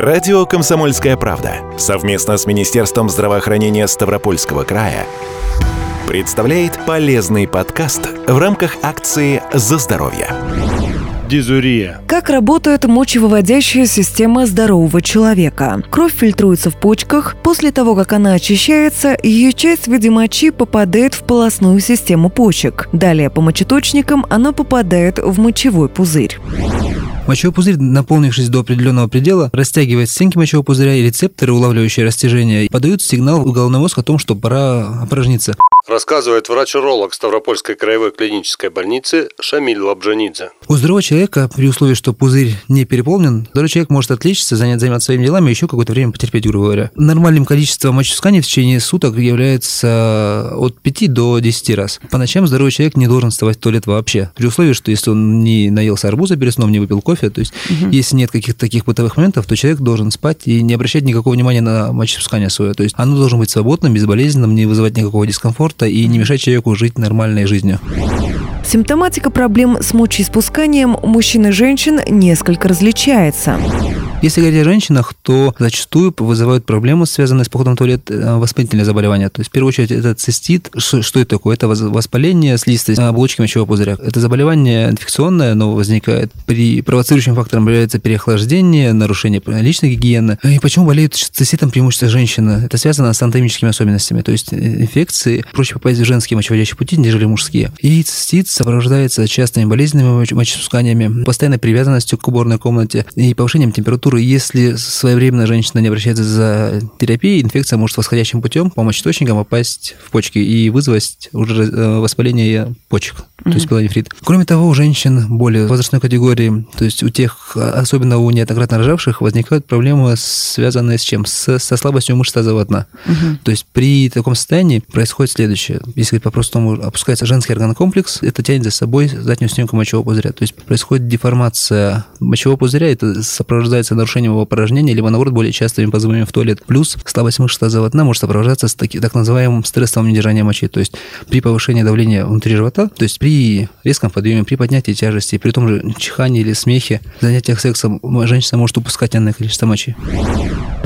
Радио «Комсомольская правда» совместно с Министерством здравоохранения Ставропольского края представляет полезный подкаст в рамках акции «За здоровье». Дизурия. Как работает мочевыводящая система здорового человека? Кровь фильтруется в почках. После того, как она очищается, ее часть в виде мочи попадает в полостную систему почек. Далее по мочеточникам она попадает в мочевой пузырь. Мочевой пузырь, наполнившись до определенного предела, растягивает стенки мочевого пузыря и рецепторы, улавливающие растяжение, подают сигнал в головной мозг о том, что пора опорожниться. Рассказывает врач-уролог Ставропольской краевой клинической больницы Шамиль Лабжанидзе. У здорового человека, при условии, что пузырь не переполнен, здоровый человек может отличиться, занять, заниматься своими делами и еще какое-то время потерпеть, грубо говоря. Нормальным количеством мочеиспусканий в течение суток является от 5 до 10 раз. По ночам здоровый человек не должен вставать в туалет вообще. При условии, что если он не наелся арбуза перед сном, не выпил кофе, то есть угу. если нет каких-то таких бытовых моментов, то человек должен спать и не обращать никакого внимания на мочеиспускание свое. То есть оно должно быть свободным, безболезненным, не вызывать никакого дискомфорта и не мешать человеку жить нормальной жизнью. Симптоматика проблем с мочеиспусканием у мужчин и женщин несколько различается. Если говорить о женщинах, то зачастую вызывают проблемы, связанные с походом в туалет, э, воспалительные заболевания. То есть, в первую очередь, это цистит. Что, что это такое? Это воспаление слизистой оболочки мочевого пузыря. Это заболевание инфекционное, но возникает при провоцирующим фактором является переохлаждение, нарушение личной гигиены. И почему болеют циститом преимущественно женщины? Это связано с анатомическими особенностями. То есть, э, инфекции проще попасть в женские мочеводящие пути, нежели мужские. И цистит сопровождается частыми болезненными мочеиспусканиями, постоянной привязанностью к уборной комнате и повышением температуры температуры. Если своевременно женщина не обращается за терапией, инфекция может восходящим путем по мочеточникам попасть в почки и вызвать уже э, воспаление почек, mm-hmm. то есть пилонефрит. Кроме того, у женщин более возрастной категории, то есть у тех, особенно у неоднократно рожавших, возникают проблемы, связанные с чем? С, со слабостью мышц тазового дна. Mm-hmm. То есть при таком состоянии происходит следующее. Если по-простому опускается женский органокомплекс, это тянет за собой заднюю стенку мочевого пузыря. То есть происходит деформация мочевого пузыря, это сопровождается нарушением его порожнения, либо, наоборот, более частыми позывами в туалет. Плюс слабость мышц тазового дна может сопровождаться с таки, так называемым стрессовым недержанием мочи. То есть при повышении давления внутри живота, то есть при резком подъеме, при поднятии тяжести, при том же чихании или смехе, занятиях сексом женщина может упускать энное количество мочи.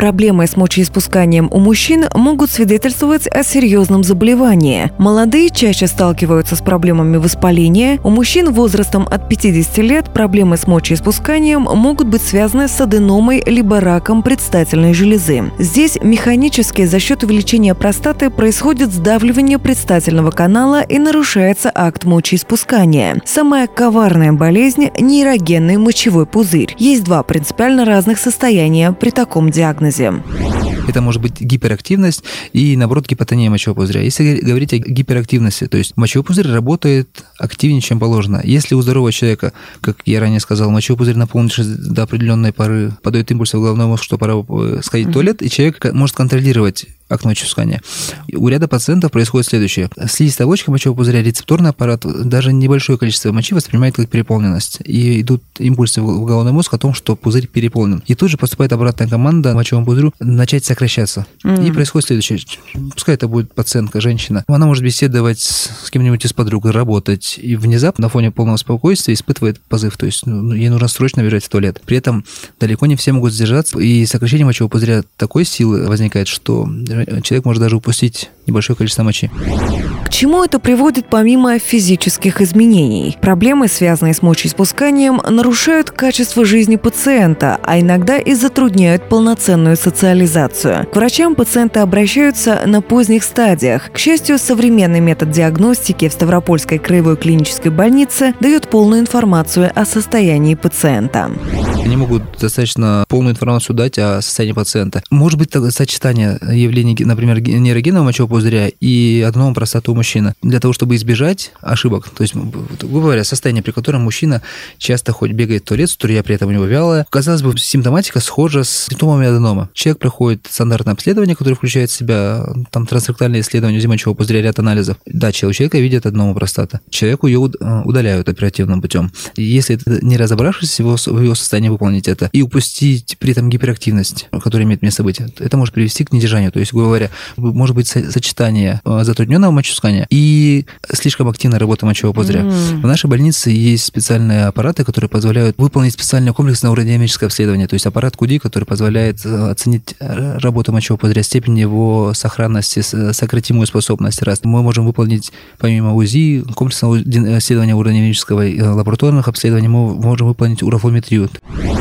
Проблемы с мочеиспусканием у мужчин могут свидетельствовать о серьезном заболевании. Молодые чаще сталкиваются с проблемами воспаления. У мужчин возрастом от 50 лет проблемы с мочеиспусканием могут быть связаны с аденомой либо раком предстательной железы. Здесь механически за счет увеличения простаты происходит сдавливание предстательного канала и нарушается акт мочеиспускания. Самая коварная болезнь – нейрогенный мочевой пузырь. Есть два принципиально разных состояния при таком диагнозе. Это может быть гиперактивность и, наоборот, гипотония мочевого пузыря. Если говорить о гиперактивности, то есть мочевой пузырь работает активнее, чем положено. Если у здорового человека, как я ранее сказал, мочевой пузырь наполнившись до определенной поры, подает импульсы в головной мозг, что пора э, сходить в туалет, и человек может контролировать акт мочеиспускания. У ряда пациентов происходит следующее. Слизистая оболочка мочевого пузыря, рецепторный аппарат, даже небольшое количество мочи воспринимает как переполненность. И идут импульсы в головной мозг о том, что пузырь переполнен. И тут же поступает обратная команда мочевому пузырю начать сокращаться. Mm-hmm. И происходит следующее. Пускай это будет пациентка, женщина. Она может беседовать с кем-нибудь из подруг, работать. И внезапно на фоне полного спокойствия испытывает позыв. То есть ну, ей нужно срочно бежать в туалет. При этом далеко не все могут сдержаться. И сокращение мочевого пузыря такой силы возникает, что человек может даже упустить небольшое количество мочи. Чему это приводит помимо физических изменений? Проблемы, связанные с мочеиспусканием, нарушают качество жизни пациента, а иногда и затрудняют полноценную социализацию. К врачам пациенты обращаются на поздних стадиях. К счастью, современный метод диагностики в Ставропольской краевой клинической больнице дает полную информацию о состоянии пациента. Они могут достаточно полную информацию дать о состоянии пациента. Может быть сочетание явлений, например, нейрогенного мочевого пузыря и одного простаты мужчины. Для того, чтобы избежать ошибок. То есть, грубо говоря, состояние, при котором мужчина часто хоть бегает в туалет, струя при этом у него вялая. Казалось бы, симптоматика схожа с симптомами аденома. Человек проходит стандартное обследование, которое включает в себя там трансректальное исследование узи мочевого пузыря, ряд анализов. Да, человека видят аденома простата. Человеку ее э, удаляют оперативным путем. Если не разобравшись его, в его состоянии выполнить это и упустить при этом гиперактивность, которая имеет место быть, это может привести к недержанию. То есть грубо говоря, может быть сочетание э, затрудненного мочеиспускания и слишком активная работа мочевого пузыря. Mm. В нашей больнице есть специальные аппараты, которые позволяют выполнить специальный комплексное уродиемическое обследование, то есть аппарат КУДИ, который позволяет э, оценить работу мочевого пузыря, степень его сохранности, сократимую способность. Раз мы можем выполнить помимо УЗИ, комплексного исследования уродиемического и лабораторных обследований, мы можем выполнить урофометрию.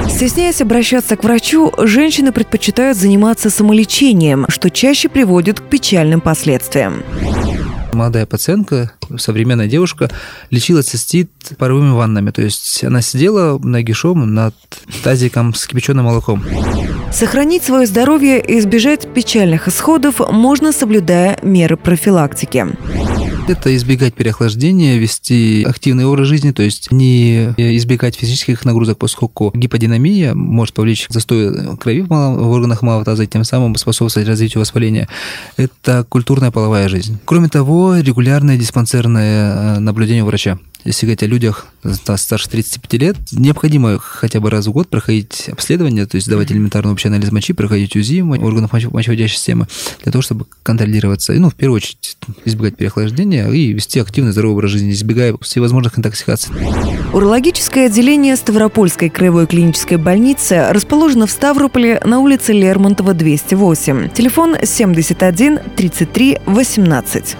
Стесняясь обращаться к врачу, женщины предпочитают заниматься самолечением, что чаще приводит к печальным последствиям. Молодая пациентка, современная девушка, лечила цистит паровыми ваннами. То есть она сидела нагишом над тазиком с кипяченым молоком. Сохранить свое здоровье и избежать печальных исходов можно, соблюдая меры профилактики. Это избегать переохлаждения, вести активный образ жизни, то есть не избегать физических нагрузок, поскольку гиподинамия может повлечь застой крови в, в органах малого таза и тем самым способствовать развитию воспаления. Это культурная половая жизнь. Кроме того, регулярное диспансерное э, наблюдение врача если говорить о людях старше 35 лет, необходимо хотя бы раз в год проходить обследование, то есть давать элементарный общий анализ мочи, проходить УЗИ органов мочеводящей системы, для того, чтобы контролироваться, и, ну, в первую очередь, избегать переохлаждения и вести активный здоровый образ жизни, избегая всевозможных интоксикаций. Урологическое отделение Ставропольской краевой клинической больницы расположено в Ставрополе на улице Лермонтова, 208. Телефон 71 33 18.